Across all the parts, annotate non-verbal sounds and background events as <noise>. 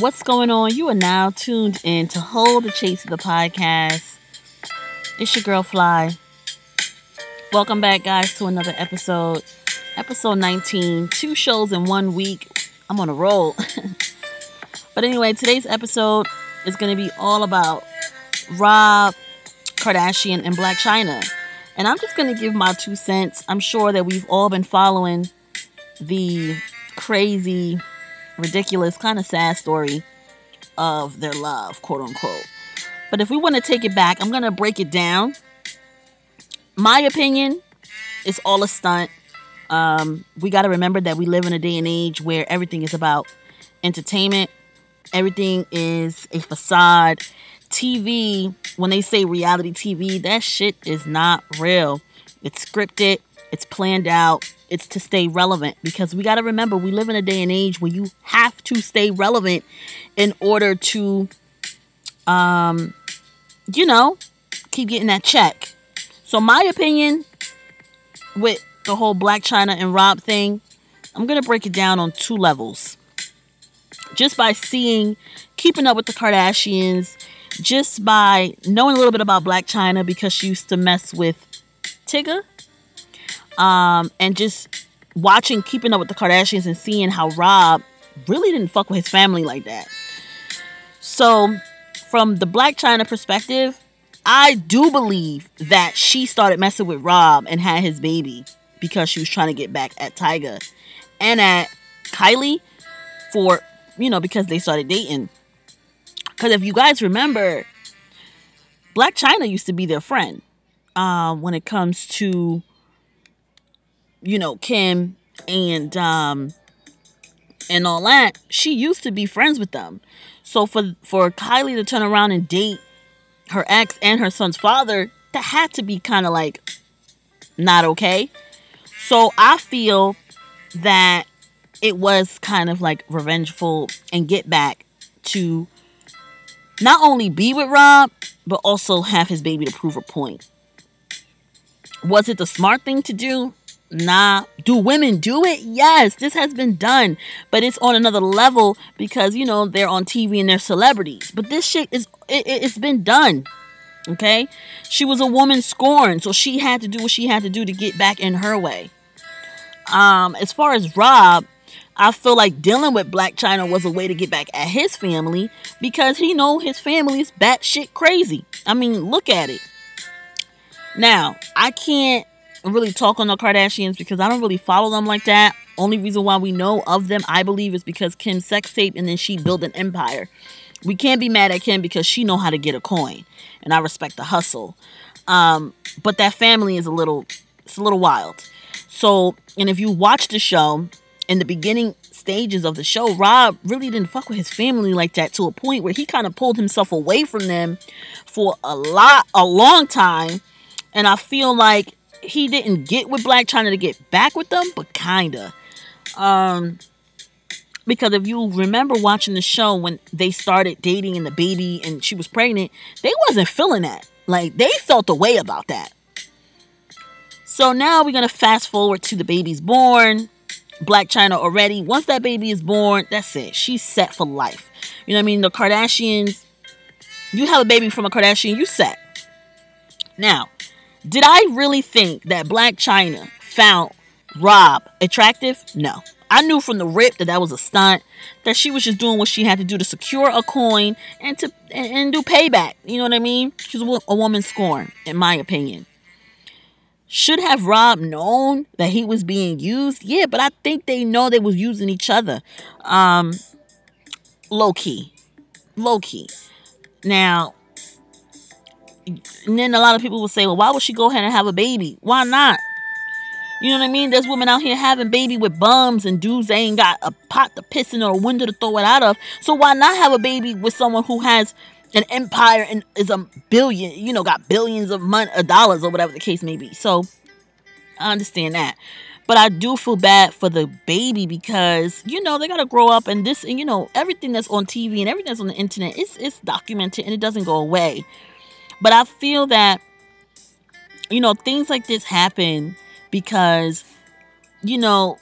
What's going on? You are now tuned in to Hold the Chase of the podcast. It's your girl Fly. Welcome back, guys, to another episode. Episode 19. Two shows in one week. I'm on a roll. <laughs> but anyway, today's episode is going to be all about Rob Kardashian and Blac Chyna. And I'm just going to give my two cents. I'm sure that we've all been following the crazy ridiculous, kind of sad story of their love, quote unquote. But if we want to take it back, I'm going to break it down. My opinion is all a stunt. Um, we got to remember that we live in a day and age where everything is about entertainment, everything is a facade. TV, when they say reality TV, that shit is not real. It's scripted, it's planned out, it's to stay relevant because we got to remember we live in a day and age where you have to stay relevant in order to um you know keep getting that check. So my opinion with the whole Blac Chyna and rob thing i'm gonna break it down on two levels. Just by seeing keeping up with the kardashians just by knowing a little bit about Blac Chyna because she used to mess with Tyga um, and just watching Keeping Up with the Kardashians and seeing how Rob really didn't fuck with his family like that. So, from the Blac Chyna perspective, I do believe that she started messing with Rob and had his baby because she was trying to get back at Tyga and at Kylie for, you know, because they started dating. Because if you guys remember, Blac Chyna used to be their friend um, when it comes to you know, Kim and um and all that, she used to be friends with them. So for for Kylie to turn around and date her ex and her son's father, that had to be kind of like not okay. So I feel that it was kind of like revengeful and get back to not only be with Rob, but also have his baby to prove a point. Was it the smart thing to do? Nah. Do women do it? Yes, this has been done, but it's on another level because you know they're on TV and they're celebrities. But this shit is it, it's been done. Okay, she was a woman scorned, so she had to do what she had to do to get back in her way. Um, as far as Rob, I feel like dealing with Blac Chyna was a way to get back at his family because he know his family is batshit crazy. I mean, look at it. Now, I can't really talk on the Kardashians because I don't really follow them like that. Only reason why we know of them, I believe, is because Kim sex tape and then she built an empire. We can't be mad at Kim because she know how to get a coin, and I respect the hustle. Um, but that family is a little, it's a little wild. So, and if you watch the show, in the beginning stages of the show, Rob really didn't fuck with his family like that to a point where he kind of pulled himself away from them for a lot, a long time. And I feel like he didn't get with Blac Chyna to get back with them, but kinda. Um, because if you remember watching the show when they started dating and the baby and she was pregnant, they wasn't feeling that. Like they felt the way about that. So now we're gonna fast forward to the baby's born. Black China already. Once that baby is born, that's it. She's set for life. You know what I mean? The Kardashians. You have a baby from a Kardashian, you set. Now, did I really think that Blac Chyna found Rob attractive? No. I knew from the rip that that was a stunt, that she was just doing what she had to do to secure a coin and to and, and do payback. You know what I mean? She's a, a woman scorned, in my opinion. Should have Rob known that he was being used? Yeah, but I think they know they was using each other. Um, low key, low key. Now, and then a lot of people will say, well, why would she go ahead and have a baby? Why not? You know what I mean? There's women out here having baby with bums and dudes ain't got a pot to piss in or a window to throw it out of. So why not have a baby with someone who has an empire and is a billion, you know, got billions of money, of dollars or whatever the case may be. So I understand that. But I do feel bad for the baby because, you know, they gotta grow up and this and you know, everything that's on TV and everything that's on the internet, it's it's documented and it doesn't go away. But I feel that, you know, things like this happen because, you know,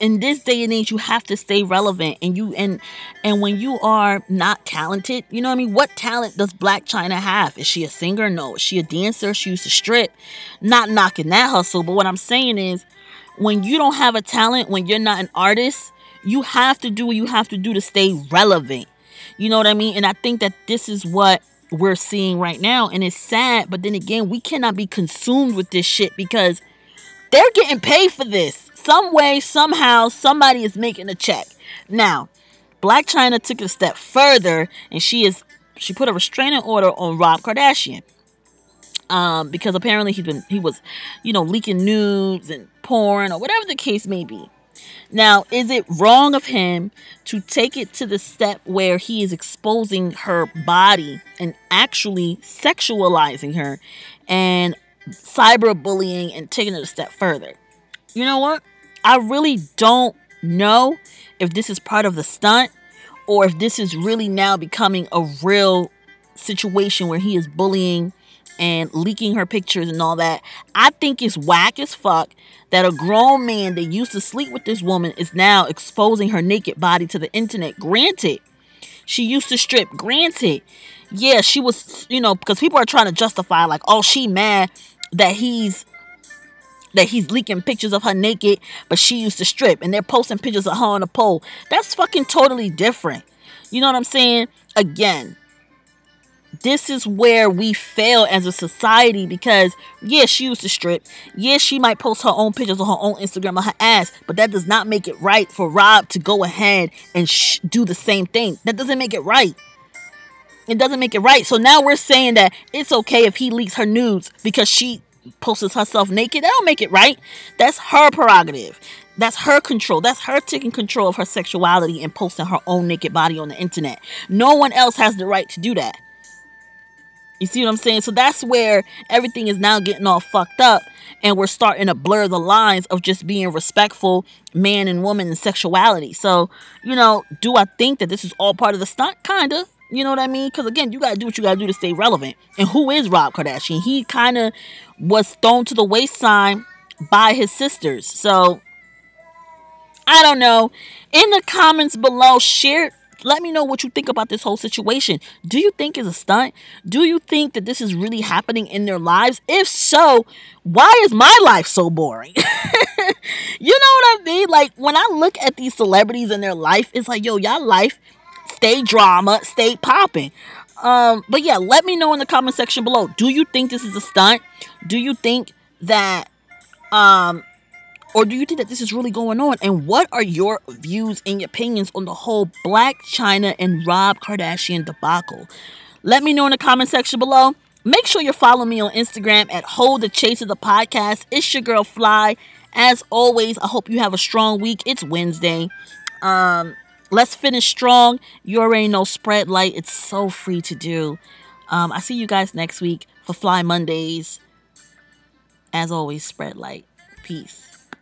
in this day and age you have to stay relevant and you and and when you are not talented you know what i mean? What talent does Blac Chyna have? Is she a singer? No. Is she a dancer? She used to strip. Not knocking that hustle but what i'm saying is when you don't have a talent when you're not an artist you have to do what you have to do to stay relevant. You know what i mean? And i think that this is what we're seeing right now and it's sad but then again we cannot be consumed with this shit because they're getting paid for this some way, somehow, somebody is making a check. Now, Blac Chyna took a step further and she is she put a restraining order on Rob Kardashian. Um, because apparently he's been he was, you know, leaking nudes and porn or whatever the case may be. Now, is it wrong of him to take it to the step where he is exposing her body and actually sexualizing her and cyberbullying and taking it a step further? You know what? I really don't know if this is part of the stunt or if this is really now becoming a real situation where he is bullying and leaking her pictures and all that. I think it's whack as fuck that a grown man that used to sleep with this woman is now exposing her naked body to the internet. Granted, she used to strip. Granted, yeah, she was, you know, because people are trying to justify, like, oh, she mad that he's that he's leaking pictures of her naked, but she used to strip, and they're posting pictures of her on a pole. That's fucking totally different. You know what I'm saying? Again, this is where we fail as a society because yeah, she used to strip. Yeah, she might post her own pictures on her own Instagram of her ass, but that does not make it right for Rob to go ahead and sh- do the same thing. That doesn't make it right. It doesn't make it right. So now we're saying that it's okay if he leaks her nudes because she posts herself naked. That don't make it right. That's her prerogative. That's her control. That's her taking control of her sexuality and posting her own naked body on the internet. No one else has the right to do that. You see what I'm saying? So that's where everything is now getting all fucked up and we're starting to blur the lines of just being respectful man and woman and sexuality. So, you know, do I think that this is all part of the stunt? Kinda. You know what I mean? Because again, you gotta do what you gotta do to stay relevant. And who is Rob Kardashian? He kind of was thrown to the wayside by his sisters. So I don't know. In the comments below, share. Let me know what you think about this whole situation. Do you think it's a stunt? Do you think that this is really happening in their lives? If so, why is my life so boring? <laughs> you know what I mean? Like when I look at these celebrities in their life, it's like, yo, y'all life stay drama, stay popping. Um, but yeah, let me know in the comment section below. Do you think this is a stunt? Do you think that um or do you think that this is really going on? And what are your views and opinions on the whole Blac Chyna and Rob Kardashian debacle? Let me know in the comment section below. Make sure you follow me on Instagram at Hold the Chase of the Podcast. It's your girl Fly. As always, I hope you have a strong week. It's Wednesday. Um, let's finish strong. You already know spread light. It's so free to do. Um, I see you guys next week for Fly Mondays. As always, spread light. Peace.